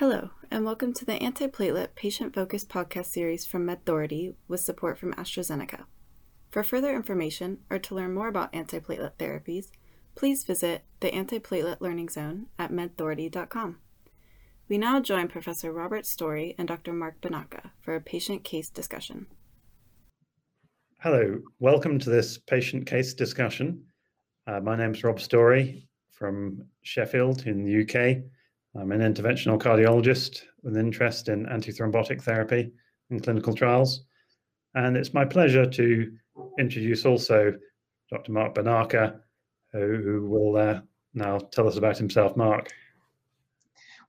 Hello, and welcome to the Antiplatelet Patient Focused podcast series from MedThority with support from AstraZeneca. For further information or to learn more about antiplatelet therapies, please visit the Antiplatelet Learning Zone at medthority.com. We now join Professor Robert Storey and Dr. Marc Bonaca for a patient case discussion. Hello, welcome to this patient case discussion. Uh, my name is Rob Storey from Sheffield in the UK. I'm an interventional cardiologist with interest in antithrombotic therapy and clinical trials. And it's my pleasure to introduce also Dr. Marc Bonaca, who, who will uh, now tell us about himself. Mark.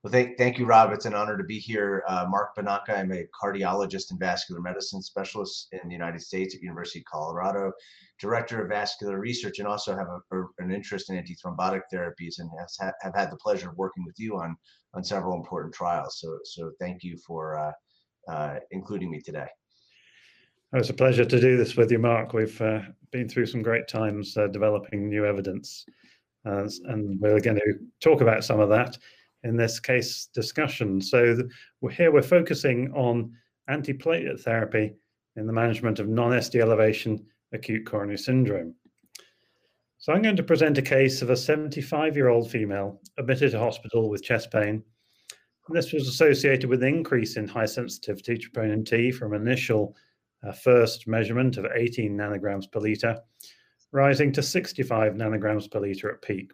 Well, thank, thank you, Rob. It's an honor to be here. Uh, Marc Bonaca, I'm a cardiologist and vascular medicine specialist in the United States at University of Colorado, director of vascular research, and also have a, a, an interest in antithrombotic therapies and has ha- have had the pleasure of working with you on, on several important trials. So, so thank you for uh, uh, including me today. Oh, it's a pleasure to do this with you, Mark. We've uh, been through some great times uh, developing new evidence, uh, and we're going to talk about some of that in this case discussion. So we're here we're focusing on antiplatelet therapy in the management of non-ST elevation acute coronary syndrome. So I'm going to present a case of a 75-year-old female admitted to hospital with chest pain. And this was associated with an increase in high sensitivity troponin T from initial uh, first measurement of 18 nanograms per liter, rising to 65 nanograms per liter at peak.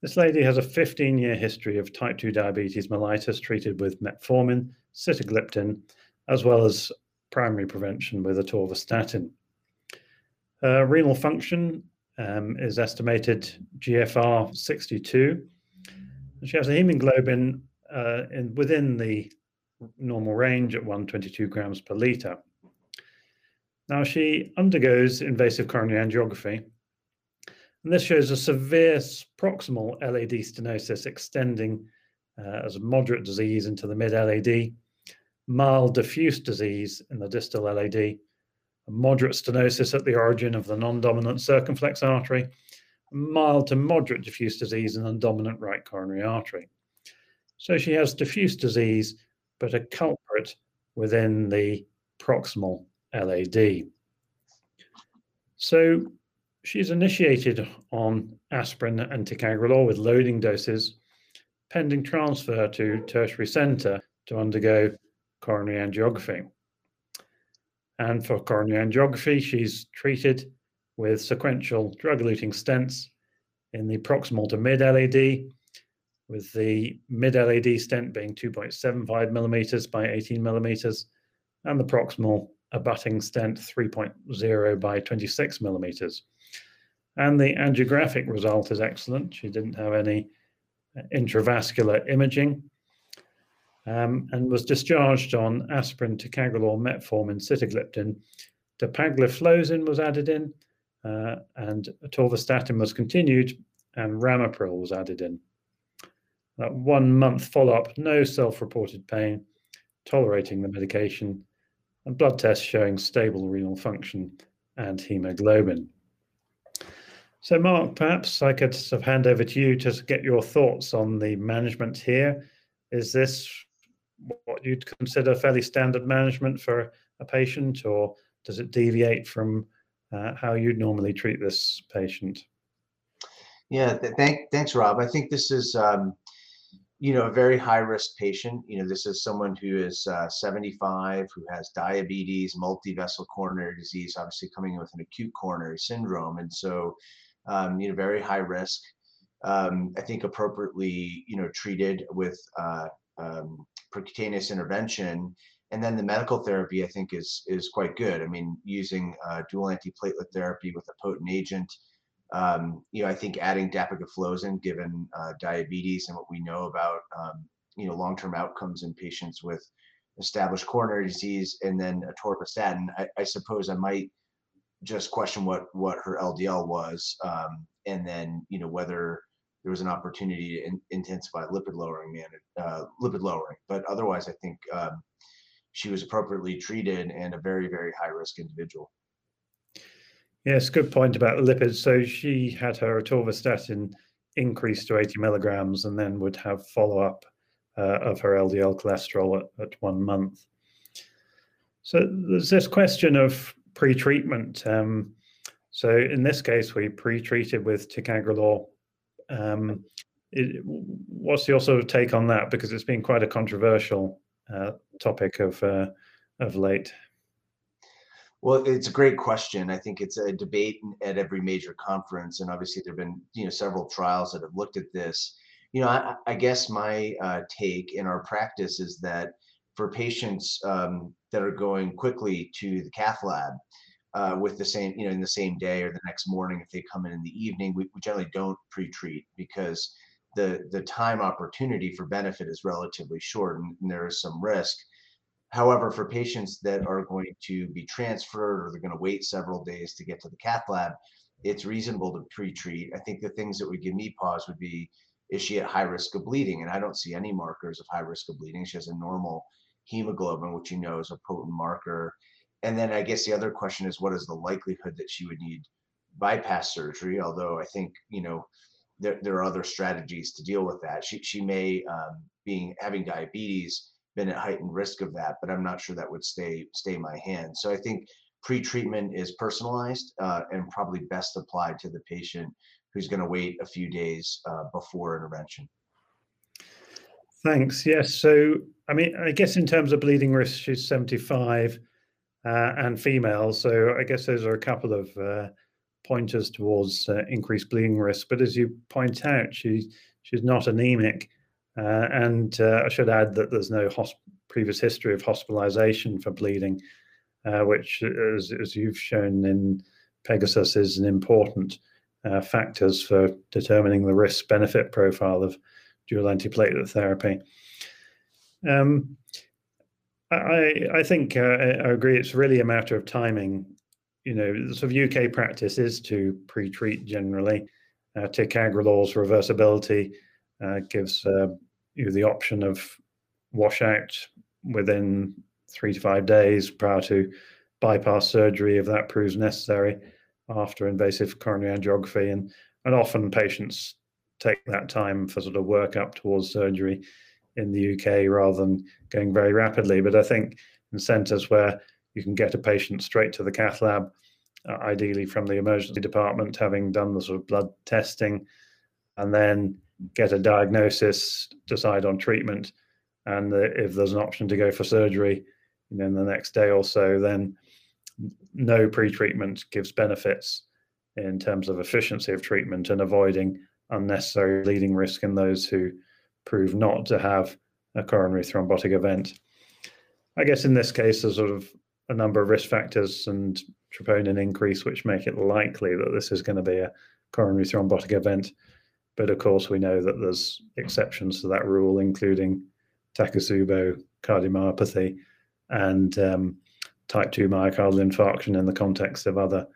This lady has a 15 year history of type 2 diabetes mellitus treated with metformin, sitagliptin, as well as primary prevention with atorvastatin. Her renal function um, is estimated GFR 62. She has a hemoglobin uh, in, within the normal range at 122 grams per litre. Now, she undergoes invasive coronary angiography and this shows a severe proximal LAD stenosis extending uh, as a moderate disease into the mid LAD, mild diffuse disease in the distal LAD, a moderate stenosis at the origin of the non dominant circumflex artery, mild to moderate diffuse disease in the dominant right coronary artery. So she has diffuse disease, but a culprit within the proximal LAD. So She's initiated on aspirin and ticagrelor with loading doses, pending transfer to tertiary centre to undergo coronary angiography. And for coronary angiography, she's treated with sequential drug-eluting stents in the proximal to mid LAD, with the mid LAD stent being 2.75 millimeters by 18 millimeters, and the proximal abutting stent 3.0 by 26 millimeters. And the angiographic result is excellent. She didn't have any uh, intravascular imaging um, and was discharged on aspirin, ticagrelor, metformin, sitagliptin. Dapagliflozin was added in, uh, and atorvastatin was continued, and ramipril was added in. That one month follow up, no self reported pain, tolerating the medication, and blood tests showing stable renal function and hemoglobin. So, Mark, perhaps I could sort of hand over to you to get your thoughts on the management here. Is this what you'd consider fairly standard management for a patient, or does it deviate from uh, how you'd normally treat this patient? Yeah, th- thank, thanks, Rob. I think this is, um, you know, a very high risk patient. You know, this is someone who is uh, 75, who has diabetes, multi-vessel coronary disease, obviously coming in with an acute coronary syndrome, and so um, you know, very high risk. Um, I think appropriately, you know, treated with uh, um, percutaneous intervention, and then the medical therapy I think is is quite good. I mean, using uh, dual antiplatelet therapy with a potent agent. Um, you know, I think adding dapagliflozin, given uh, diabetes and what we know about um, you know long-term outcomes in patients with established coronary disease, and then atorvastatin. I, I suppose I might just question what what her LDL was, um, and then you know whether there was an opportunity to in, intensify lipid lowering, man, uh, lipid lowering. But otherwise, I think um, she was appropriately treated and a very very high risk individual. Yes, good point about lipids. So she had her atorvastatin increased to 80 milligrams, and then would have follow up uh, of her LDL cholesterol at, at, one month. So there's this question of pre-treatment. Um, so in this case, we pre-treated with ticagrelor. Um, it, what's your sort of take on that? Because it's been quite a controversial uh, topic of uh, of late. Well, it's a great question. I think it's a debate at every major conference, and obviously there have been you know several trials that have looked at this. You know, I, I guess my uh, take in our practice is that for patients um, that are going quickly to the cath lab uh, with the same, you know, in the same day or the next morning, if they come in in the evening, we, we generally don't pre-treat because the the time opportunity for benefit is relatively short, and, and there is some risk. However, for patients that are going to be transferred or they're going to wait several days to get to the cath lab, it's reasonable to pre-treat. I think the things that would give me pause would be, is she at high risk of bleeding? And I don't see any markers of high risk of bleeding. She has a normal hemoglobin, which you know is a potent marker. And then I guess the other question is, what is the likelihood that she would need bypass surgery? Although I think, you know, there, there are other strategies to deal with that. She, she may, um, being having diabetes, been at heightened risk of that, but I'm not sure that would stay stay my hand. So I think pre-treatment is personalized uh, and probably best applied to the patient who's going to wait a few days uh, before intervention. Thanks. Yes. So, I mean, I guess in terms of bleeding risk, she's 75 uh, and female. So, I guess those are a couple of uh, pointers towards uh, increased bleeding risk. But as you point out, she she's not anemic. Uh, and uh, I should add that there's no previous history of hospitalization for bleeding, uh, which, as, as, you've shown in Pegasus, is an important uh, factors for determining the risk benefit profile of dual antiplatelet therapy. Um, I, I think uh, I agree. It's really a matter of timing. You know, sort of UK practice is to pre-treat generally. Uh, ticagrelor's reversibility uh, gives you the option of washout within three to five days prior to bypass surgery if that proves necessary after invasive coronary angiography. And, and often patients take that time for sort of work up towards surgery in the UK rather than going very rapidly. But I think in centres where you can get a patient straight to the cath lab, uh, ideally from the emergency department, having done the sort of blood testing, and then get a diagnosis, decide on treatment, and if there's an option to go for surgery, in the next day or so, then no pre-treatment gives benefits in terms of efficiency of treatment and avoiding unnecessary bleeding risk in those who prove not to have a coronary thrombotic event. I guess in this case, there's sort of a number of risk factors and troponin increase, which make it likely that this is going to be a coronary thrombotic event. But of course, we know that there's exceptions to that rule, including Takotsubo cardiomyopathy and um, type 2 myocardial infarction in the context of other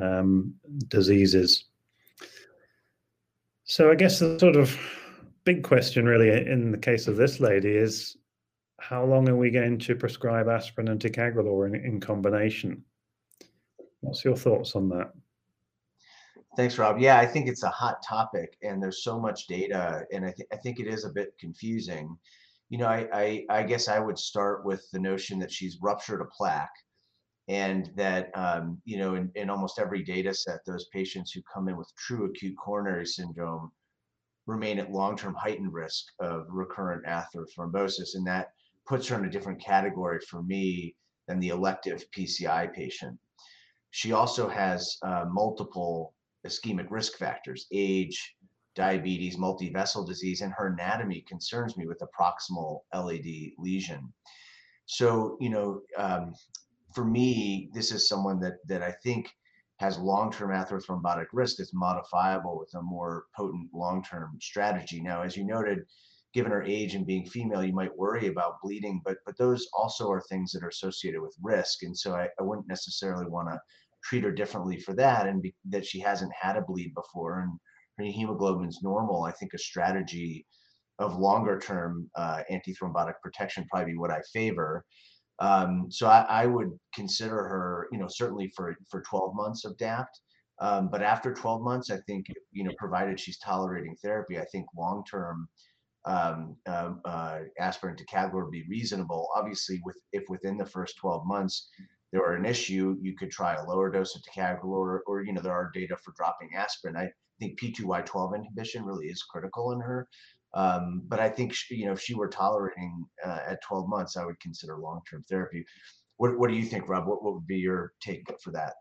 um, diseases. So I guess the sort of big question, really, in the case of this lady is how long are we going to prescribe aspirin and ticagrelor in, in combination? What's your thoughts on that? Thanks, Rob. Yeah, I think it's a hot topic, and there's so much data, and I, th- I think it is a bit confusing. You know, I, I, I guess I would start with the notion that she's ruptured a plaque, and that um, you know, in, in almost every data set, those patients who come in with true acute coronary syndrome remain at long-term heightened risk of recurrent atherothrombosis, and that puts her in a different category for me than the elective PCI patient. She also has uh, multiple ischemic risk factors, age, diabetes, multi-vessel disease, and her anatomy concerns me with a proximal LAD lesion. So, you know, um, for me, this is someone that that I think has long-term atherothrombotic risk that's modifiable with a more potent long-term strategy. Now, as you noted, given her age and being female, you might worry about bleeding, but but those also are things that are associated with risk. And so I, I wouldn't necessarily want to treat her differently for that and be, that she hasn't had a bleed before and her hemoglobin is normal, I think a strategy of longer term uh, antithrombotic protection probably be what I favor. Um, so I, I, would consider her, you know, certainly for for 12 months of DAPT. Um, but after 12 months, I think, you know, provided she's tolerating therapy, I think long term um, um, uh, aspirin ticagrelor be reasonable. Obviously, with if within the first 12 months there were an issue, you could try a lower dose of ticagrelor, or, or you know there are data for dropping aspirin. I think P2Y12 inhibition really is critical in her. Um, but I think she, you know if she were tolerating uh, at 12 months, I would consider long-term therapy. What, what do you think, Rob? What, what would be your take for that?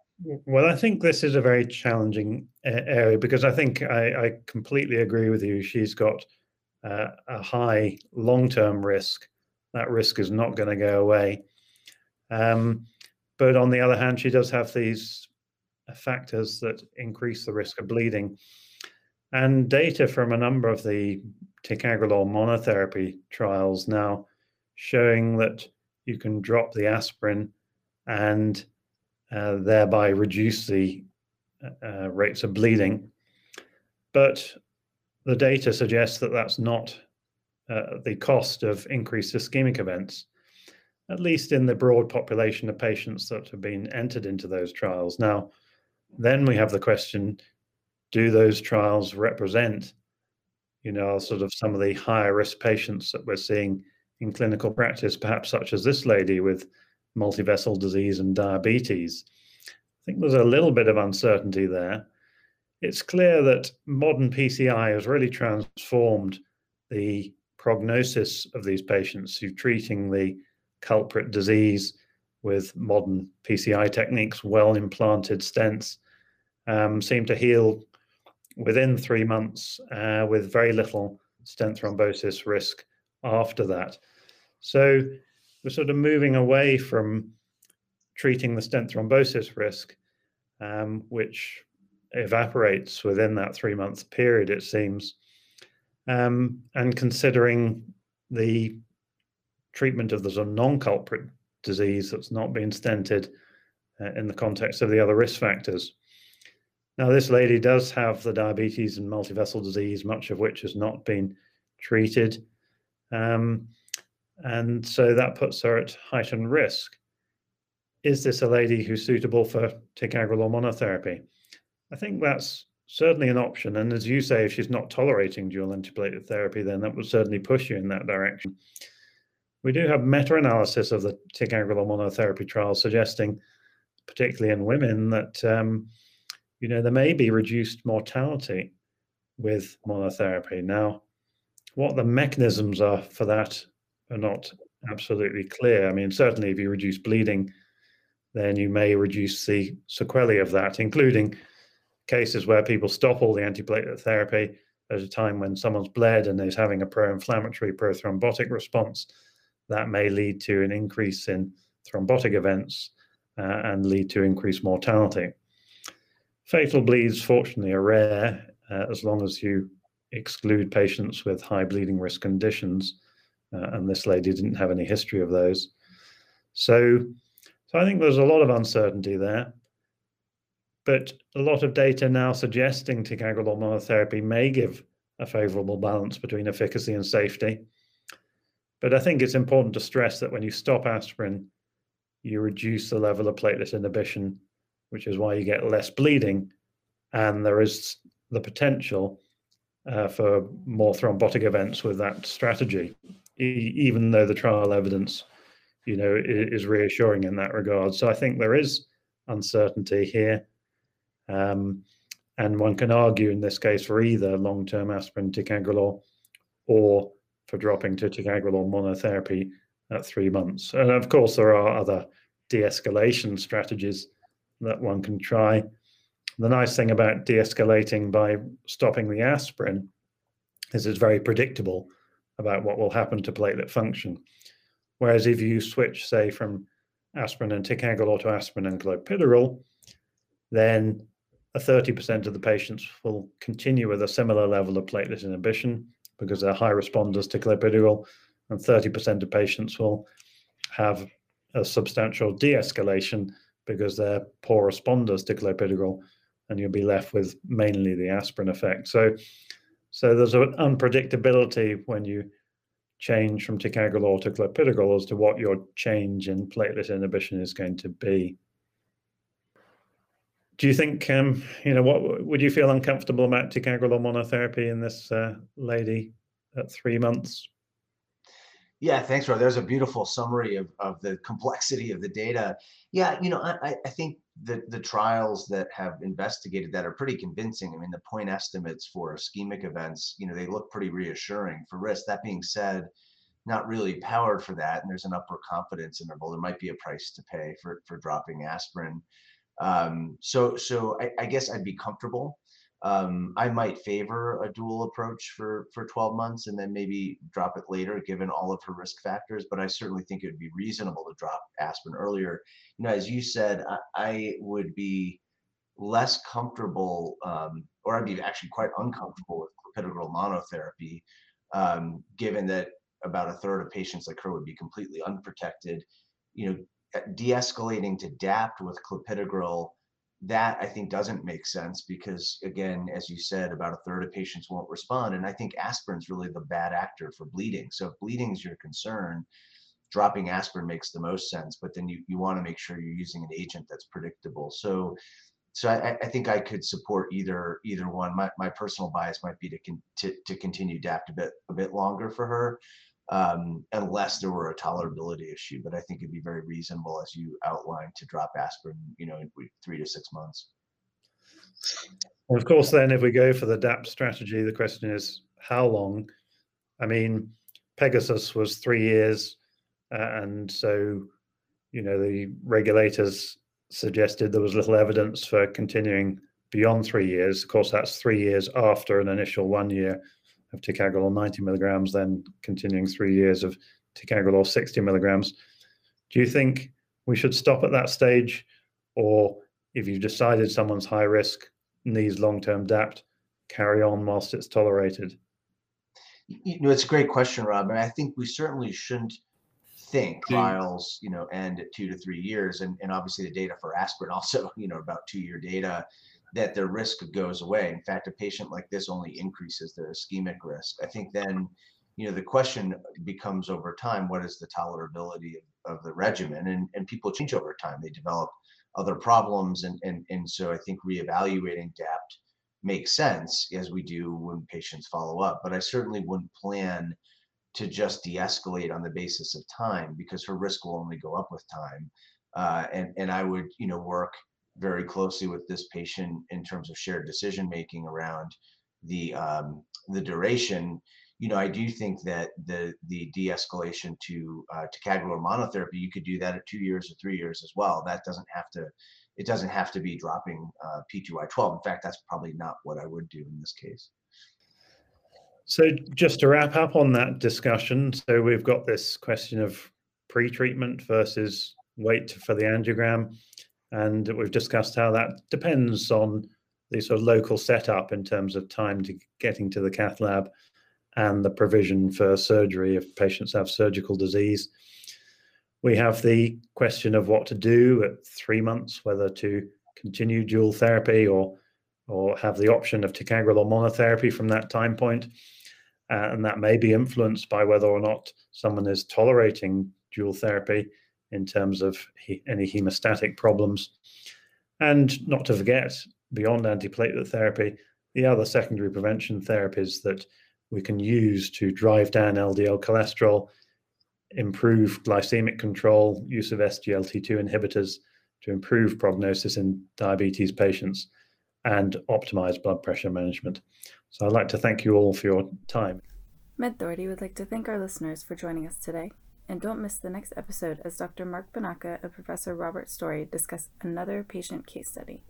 Well, I think this is a very challenging area because I think I, I completely agree with you. She's got uh, a high long-term risk. That risk is not going to go away. Um, but on the other hand, she does have these factors that increase the risk of bleeding. And data from a number of the ticagrelor monotherapy trials now showing that you can drop the aspirin and uh, thereby reduce the uh, rates of bleeding. But the data suggests that that's not uh, the cost of increased ischemic events, at least in the broad population of patients that have been entered into those trials. Now, then we have the question do those trials represent, you know, sort of some of the higher risk patients that we're seeing in clinical practice, perhaps such as this lady with multivessel disease and diabetes? I think there's a little bit of uncertainty there it's clear that modern PCI has really transformed the prognosis of these patients who treating the culprit disease with modern PCI techniques, well implanted stents, um, seem to heal within three months uh, with very little stent thrombosis risk after that. So we're sort of moving away from treating the stent thrombosis risk, um, which evaporates within that three month period, it seems. Um, and considering the treatment of the sort of non culprit disease that's not been stented uh, in the context of the other risk factors. Now, this lady does have the diabetes and multivessel disease, much of which has not been treated. Um, and so that puts her at heightened risk. Is this a lady who's suitable for ticagrelor monotherapy? I think that's certainly an option. And as you say, if she's not tolerating dual antiplatelet therapy, then that would certainly push you in that direction. We do have meta-analysis of the ticagrelor monotherapy trial suggesting, particularly in women, that um, you know there may be reduced mortality with monotherapy. Now, what the mechanisms are for that are not absolutely clear. I mean, certainly if you reduce bleeding, then you may reduce the sequelae of that, including cases where people stop all the antiplatelet therapy at a time when someone's bled and is having a pro-inflammatory, pro-thrombotic response, that may lead to an increase in thrombotic events uh, and lead to increased mortality. Fatal bleeds, fortunately, are rare uh, as long as you exclude patients with high bleeding risk conditions. Uh, and this lady didn't have any history of those. So, so I think there's a lot of uncertainty there. But a lot of data now suggesting ticagrelor monotherapy may give a favorable balance between efficacy and safety. But I think it's important to stress that when you stop aspirin, you reduce the level of platelet inhibition, which is why you get less bleeding. And there is the potential uh, for more thrombotic events with that strategy, e- even though the trial evidence, you know, is reassuring in that regard. So I think there is uncertainty here. Um, and one can argue in this case for either long-term aspirin ticagrelor or for dropping to ticagrelor monotherapy at three months. And of course, there are other de-escalation strategies that one can try. The nice thing about de-escalating by stopping the aspirin is it's very predictable about what will happen to platelet function. Whereas if you switch, say, from aspirin and ticagrelor to aspirin and clopidogrel, then 30% of the patients will continue with a similar level of platelet inhibition because they're high responders to clopidogrel, and 30% of patients will have a substantial de-escalation because they're poor responders to clopidogrel, and you'll be left with mainly the aspirin effect. So, so there's an unpredictability when you change from ticagrelor to clopidogrel as to what your change in platelet inhibition is going to be do you think um, you know what would you feel uncomfortable about ticagrelor monotherapy in this uh, lady at three months? Yeah, thanks, Rob. There's a beautiful summary of, of the complexity of the data. Yeah, you know, I, I think the, the trials that have investigated that are pretty convincing. I mean, the point estimates for ischemic events, you know, they look pretty reassuring for risk. That being said, not really powered for that, and there's an upper confidence interval. There might be a price to pay for for dropping aspirin. Um, so so I, I guess I'd be comfortable um, I might favor a dual approach for for 12 months and then maybe drop it later, given all of her risk factors. But I certainly think it would be reasonable to drop aspirin earlier. You know, as you said, I, I would be less comfortable, um, or I'd be actually quite uncomfortable with clopidogrel monotherapy, um, given that about a third of patients like her would be completely unprotected. You know, Uh, de-escalating to DAPT with clopidogrel that I think doesn't make sense because again, as you said, about a third of patients won't respond. And I think aspirin's really the bad actor for bleeding. So if bleeding is your concern, dropping aspirin makes the most sense, but then you, you want to make sure you're using an agent that's predictable. So so I, I think I could support either either one. My, my personal bias might be to, con, to to continue DAPT a bit a bit longer for her, um, unless there were a tolerability issue. But I think it'd be very reasonable, as you outlined, to drop aspirin, you know, in three to six months. Well, of course, then if we go for the DAP strategy, the question is how long? I mean, Pegasus was three years, uh, and so you know the regulators suggested there was little evidence for continuing beyond three years. Of course, that's three years after an initial one year of ticagrelor 90 milligrams, then continuing three years of ticagrelor 60 milligrams. Do you think we should stop at that stage? Or if you've decided someone's high risk, needs long term DAPT, carry on whilst it's tolerated? You know, it's a great question, Rob. And I think we certainly shouldn't think hmm. trials, you know, end at two to three years. And, and obviously the data for aspirin also, you know, about two year data that their risk goes away. In fact, a patient like this only increases their ischemic risk. I think then, you know, the question becomes over time, what is the tolerability of, of the regimen? And, and people change over time. They develop other problems. And, and, and so I think reevaluating DAPT makes sense as we do when patients follow up. But I certainly wouldn't plan to just de-escalate on the basis of time because her risk will only go up with time. Uh, and, and I would, you know, work very closely with this patient in terms of shared decision making around the um, the duration. You know, I do think that the the de-escalation to uh, ticagrelor monotherapy, you could do that at two years or three years as well. That doesn't have to it doesn't have to be dropping uh, P2Y12. In fact, that's probably not what I would do in this case. So, just to wrap up on that discussion, so we've got this question of pre-treatment versus wait for the angiogram. And we've discussed how that depends on the sort of local setup in terms of time to getting to the cath lab and the provision for surgery if patients have surgical disease. We have the question of what to do at three months, whether to continue dual therapy or or have the option of ticagrelor monotherapy from that time point. Uh, and that may be influenced by whether or not someone is tolerating dual therapy in terms of he, any hemostatic problems. And not to forget, beyond antiplatelet therapy, the other secondary prevention therapies that we can use to drive down LDL cholesterol, improve glycemic control, use of SGLT2 inhibitors to improve prognosis in diabetes patients, and optimize blood pressure management. So I'd like to thank you all for your time. MedThority would like to thank our listeners for joining us today. And don't miss the next episode as Dr. Marc Bonaca and Professor Robert Storey discuss another patient case study.